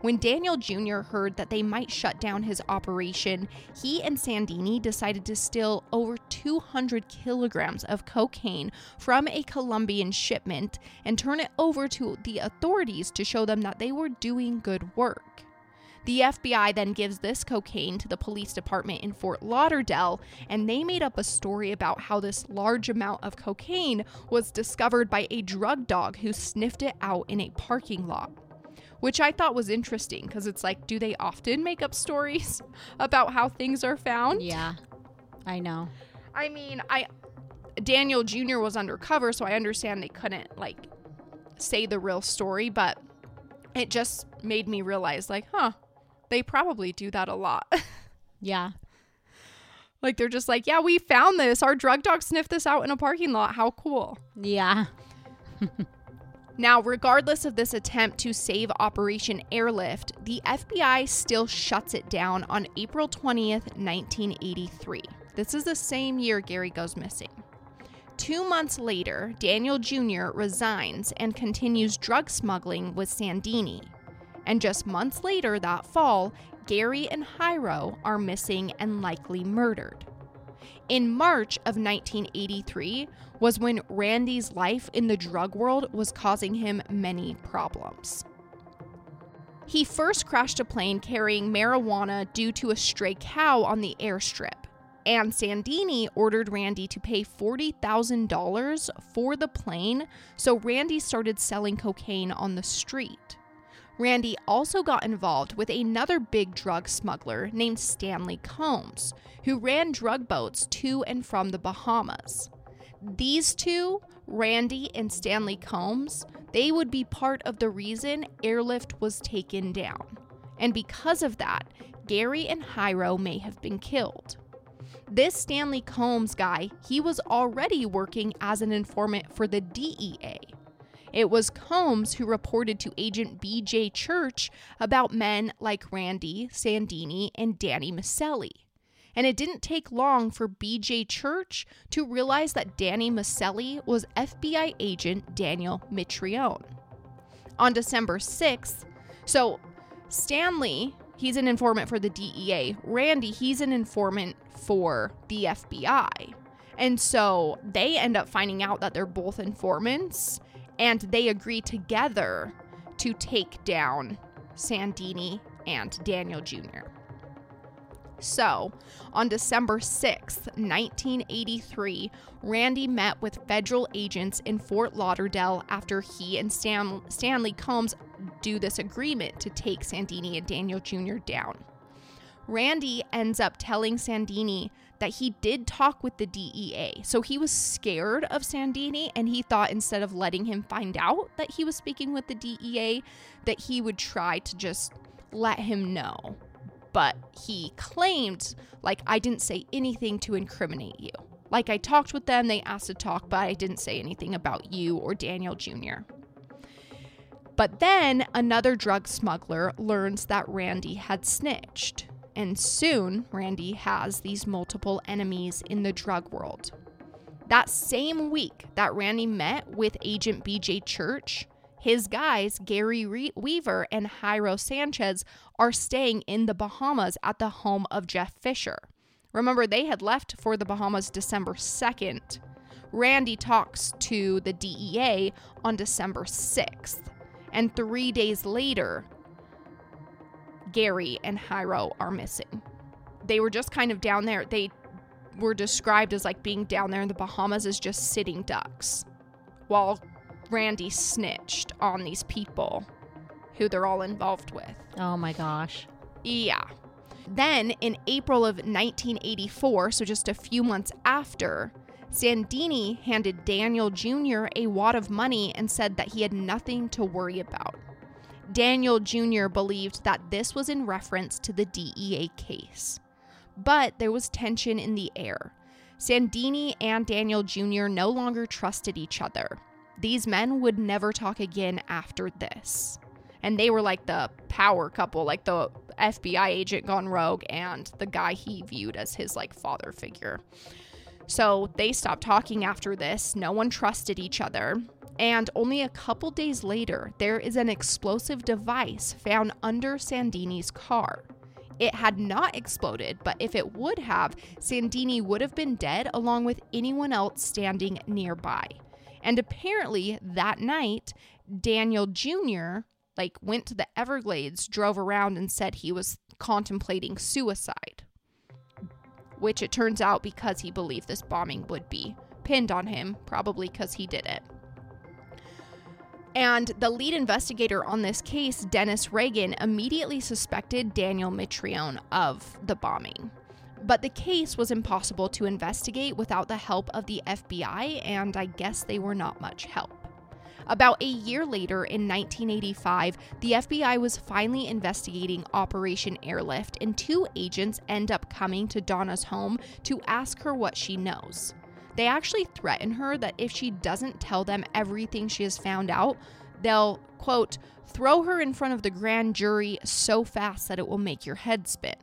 When Daniel Jr. heard that they might shut down his operation, he and Sandini decided to steal over 200 kilograms of cocaine from a Colombian shipment and turn it over to the authorities to show them that they were doing good work. The FBI then gives this cocaine to the police department in Fort Lauderdale, and they made up a story about how this large amount of cocaine was discovered by a drug dog who sniffed it out in a parking lot. Which I thought was interesting because it's like, do they often make up stories about how things are found? Yeah, I know. I mean, I Daniel Jr. was undercover, so I understand they couldn't like say the real story, but it just made me realize, like, huh, they probably do that a lot. Yeah. like they're just like, yeah, we found this. Our drug dog sniffed this out in a parking lot. How cool. Yeah. Now, regardless of this attempt to save Operation Airlift, the FBI still shuts it down on April 20th, 1983. This is the same year Gary goes missing. Two months later, Daniel Jr. resigns and continues drug smuggling with Sandini. And just months later that fall, Gary and Jairo are missing and likely murdered. In March of 1983 was when Randy's life in the drug world was causing him many problems. He first crashed a plane carrying marijuana due to a stray cow on the airstrip, and Sandini ordered Randy to pay $40,000 for the plane, so Randy started selling cocaine on the street. Randy also got involved with another big drug smuggler named Stanley Combs, who ran drug boats to and from the Bahamas. These two, Randy and Stanley Combs, they would be part of the reason Airlift was taken down. And because of that, Gary and Jairo may have been killed. This Stanley Combs guy, he was already working as an informant for the DEA. It was Combs who reported to agent BJ Church about men like Randy, Sandini, and Danny Maselli. And it didn't take long for BJ Church to realize that Danny Maselli was FBI agent Daniel Mitrione. On December 6th, so Stanley, he's an informant for the DEA. Randy, he's an informant for the FBI. And so they end up finding out that they're both informants and they agree together to take down Sandini and Daniel Jr. So, on December 6, 1983, Randy met with federal agents in Fort Lauderdale after he and Stan- Stanley Combs do this agreement to take Sandini and Daniel Jr. down. Randy ends up telling Sandini that he did talk with the DEA. So he was scared of Sandini and he thought instead of letting him find out that he was speaking with the DEA, that he would try to just let him know. But he claimed, like, I didn't say anything to incriminate you. Like, I talked with them, they asked to talk, but I didn't say anything about you or Daniel Jr. But then another drug smuggler learns that Randy had snitched. And soon, Randy has these multiple enemies in the drug world. That same week that Randy met with Agent BJ Church, his guys, Gary Re- Weaver and Jairo Sanchez, are staying in the Bahamas at the home of Jeff Fisher. Remember, they had left for the Bahamas December 2nd. Randy talks to the DEA on December 6th. And three days later, Gary and Jairo are missing. They were just kind of down there. They were described as like being down there in the Bahamas as just sitting ducks while Randy snitched on these people who they're all involved with. Oh my gosh. Yeah. Then in April of 1984, so just a few months after, Sandini handed Daniel Jr. a wad of money and said that he had nothing to worry about. Daniel Jr. believed that this was in reference to the DEA case. But there was tension in the air. Sandini and Daniel Jr. no longer trusted each other. These men would never talk again after this. And they were like the power couple, like the FBI agent gone rogue and the guy he viewed as his like father figure. So they stopped talking after this. No one trusted each other. And only a couple days later, there is an explosive device found under Sandini's car. It had not exploded, but if it would have, Sandini would have been dead along with anyone else standing nearby. And apparently that night, Daniel Jr. like went to the Everglades, drove around and said he was contemplating suicide. Which it turns out because he believed this bombing would be pinned on him, probably because he did it. And the lead investigator on this case, Dennis Reagan, immediately suspected Daniel Mitrione of the bombing. But the case was impossible to investigate without the help of the FBI, and I guess they were not much help. About a year later, in 1985, the FBI was finally investigating Operation Airlift, and two agents end up coming to Donna's home to ask her what she knows. They actually threaten her that if she doesn't tell them everything she has found out, they'll, quote, throw her in front of the grand jury so fast that it will make your head spin.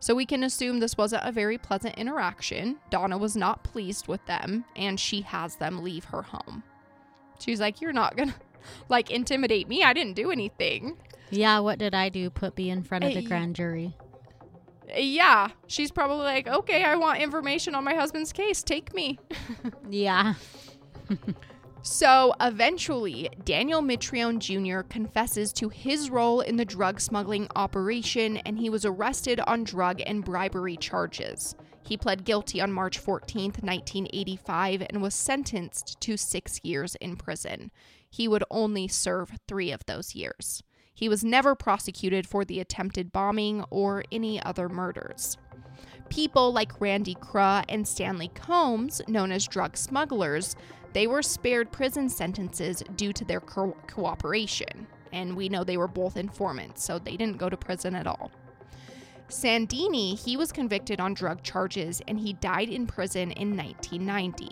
So we can assume this wasn't a very pleasant interaction. Donna was not pleased with them, and she has them leave her home. She's like, You're not gonna like intimidate me. I didn't do anything. Yeah, what did I do? Put me in front of the eh, grand jury. Yeah. She's probably like, Okay, I want information on my husband's case. Take me. Yeah. So eventually, Daniel Mitrione Jr. confesses to his role in the drug smuggling operation and he was arrested on drug and bribery charges. He pled guilty on March 14, 1985, and was sentenced to six years in prison. He would only serve three of those years. He was never prosecuted for the attempted bombing or any other murders. People like Randy Kruh and Stanley Combs, known as drug smugglers, they were spared prison sentences due to their co- cooperation. And we know they were both informants, so they didn't go to prison at all. Sandini, he was convicted on drug charges and he died in prison in 1990.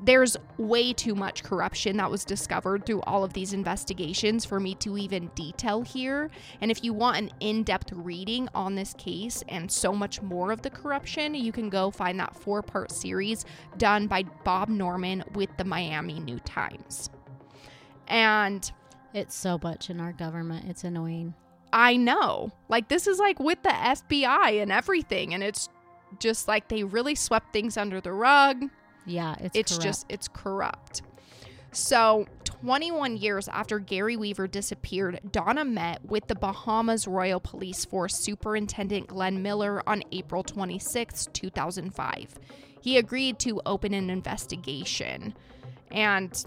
There's way too much corruption that was discovered through all of these investigations for me to even detail here. And if you want an in depth reading on this case and so much more of the corruption, you can go find that four part series done by Bob Norman with the Miami New Times. And It's so much in our government. It's annoying. I know. Like this is like with the FBI and everything and it's just like they really swept things under the rug. Yeah, it's It's, corrupt. just it's corrupt. So, 21 years after Gary Weaver disappeared, Donna met with the Bahamas Royal Police Force Superintendent Glenn Miller on April 26, 2005. He agreed to open an investigation. And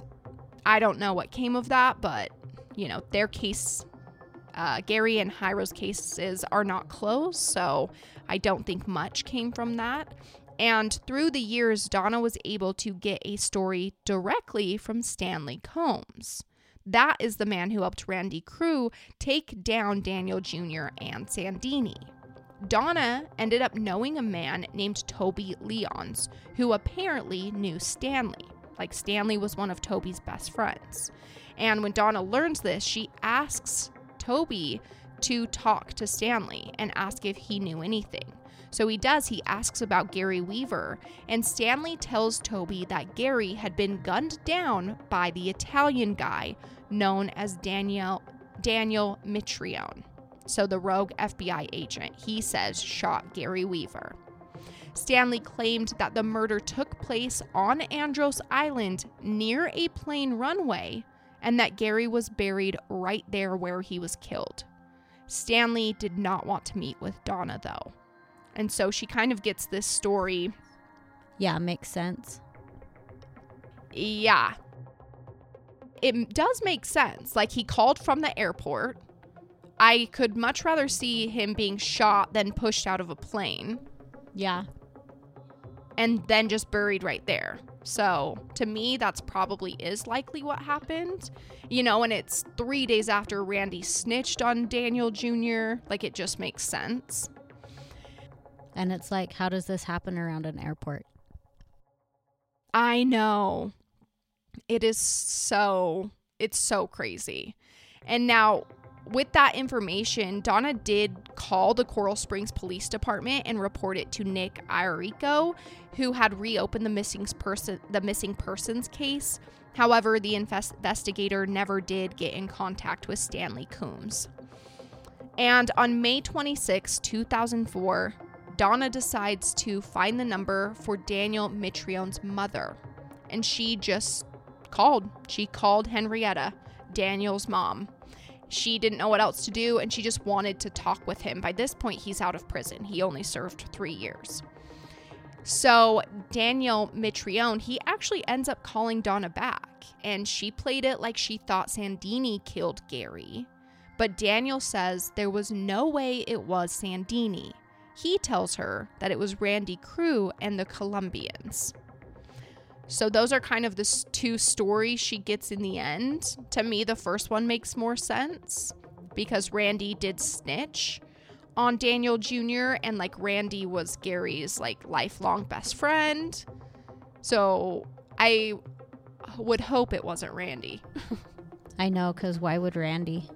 I don't know what came of that, but, you know, their case, uh, Gary and Jairo's cases are not closed, so I don't think much came from that. And through the years, Donna was able to get a story directly from Stanley Combs. That is the man who helped Randy Kruh take down Daniel Jr. and Sandini. Donna ended up knowing a man named Toby Leons, who apparently knew Stanley. Like, Stanley was one of Toby's best friends. And when Donna learns this, she asks Toby to talk to Stanley and ask if he knew anything. So he does, he asks about Gary Weaver, and Stanley tells Toby that Gary had been gunned down by the Italian guy known as Daniel Daniel Mitrione. So the rogue FBI agent, he says, shot Gary Weaver. Stanley claimed that the murder took place on Andros Island near a plane runway and that Gary was buried right there where he was killed. Stanley did not want to meet with Donna, though. And so she kind of gets this story. Yeah, makes sense. Yeah. It does make sense. Like he called from the airport. I could much rather see him being shot than pushed out of a plane Yeah. and then just buried right there. So, to me, that's probably is likely what happened. You know, and it's three days after Randy snitched on Daniel Jr., like it just makes sense. And it's like, how does this happen around an airport? I know. It is so it's so crazy. And now with that information, Donna did call the Coral Springs Police Department and report it to Nick Iarico, who had reopened the missing person the missing persons case. However, the invest- investigator never did get in contact with Stanley Combs. And on May 26, 2004, Donna decides to find the number for Daniel Mitrione's mother. And she just called. She called Henrietta, Daniel's mom. She didn't know what else to do and she just wanted to talk with him. By this point, he's out of prison. He only served three years. So, Daniel Mitrione, he actually ends up calling Donna back, and she played it like she thought Sandini killed Gary. But Daniel says there was no way it was Sandini. He tells her that it was Randy Kruh and the Colombians. So those are kind of the two stories she gets in the end. To me, the first one makes more sense because Randy did snitch on Daniel Jr. and like Randy was Gary's like lifelong best friend. So I would hope it wasn't Randy. I know, because why would Randy?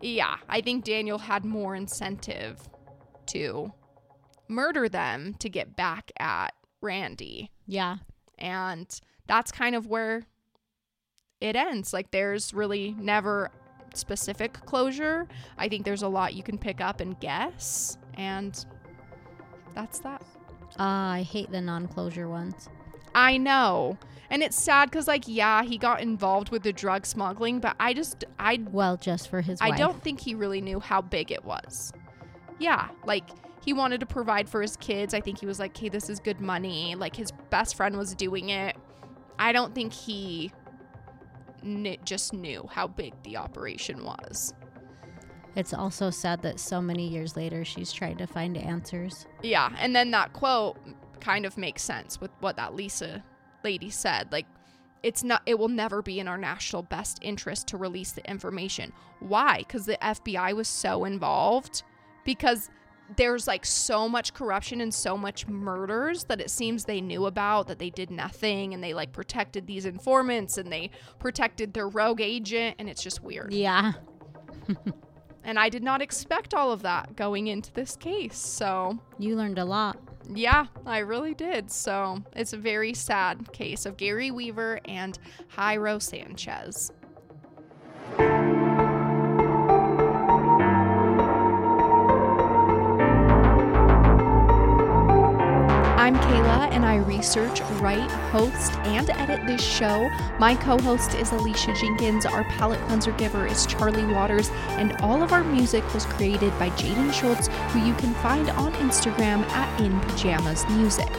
Yeah, I think Daniel had more incentive to murder them to get back at Randy. Yeah. And that's kind of where it ends. Like, there's really never specific closure. I think there's a lot you can pick up and guess. And that's that. Ah, I hate the non closure ones. I know. And it's sad because, like, yeah, he got involved with the drug smuggling, but I just, I Well, just for his I wife. don't think he really knew how big it was. Yeah, like he wanted to provide for his kids. I think he was like, "Hey, this is good money." Like his best friend was doing it. I don't think he kn- just knew how big the operation was. It's also sad that so many years later she's trying to find answers. Yeah, and then that quote kind of makes sense with what that Lisa lady said. Like it's not it will never be in our national best interest to release the information. Why? Cuz the FBI was so involved because there's like so much corruption and so much murders that it seems they knew about that they did nothing and they like protected these informants and they protected their rogue agent and it's just weird. Yeah. And I did not expect all of that going into this case. So, You learned a lot. yeah, I really did. So it's a very sad case of Gary Weaver and Jairo Sanchez. I'm Kayla, and I research, write, host, and edit this show. My co host is Alicia Jenkins. Our palette cleanser giver is Charlie Waters, and all of our music was created by Jaden Schultz, who you can find on Instagram at In Pajamas Music.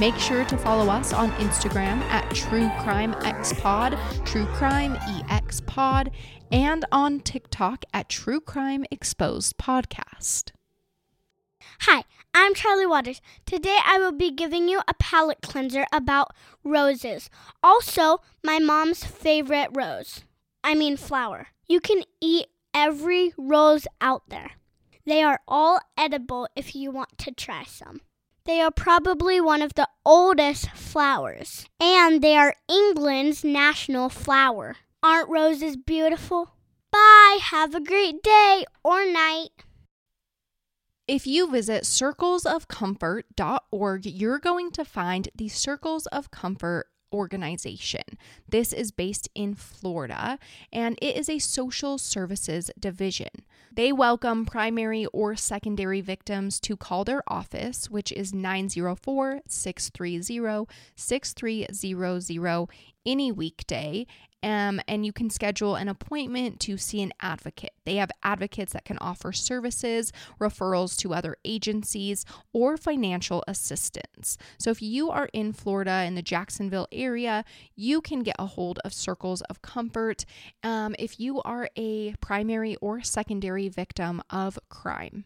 Make sure to follow us on Instagram at True Crime X Pod, True Crime EX Pod, and on TikTok at True Crime Exposed Podcast. Hi, I'm Charlie Waters. Today I will be giving you a palette cleanser about roses. Also, my mom's favorite rose. I mean, flower. You can eat every rose out there. They are all edible if you want to try some. They are probably one of the oldest flowers, and they are England's national flower. Aren't roses beautiful? Bye. Have a great day or night. If you visit circlesofcomfort.org, you're going to find the Circles of Comfort organization. This is based in Florida and it is a social services division. They welcome primary or secondary victims to call their office, which is 904 630 6300 any weekday, um, and you can schedule an appointment to see an advocate. They have advocates that can offer services, referrals to other agencies, or financial assistance. So if you are in Florida in the Jacksonville area, you can get a hold of Circles of Comfort um, if you are a primary or secondary victim of crime.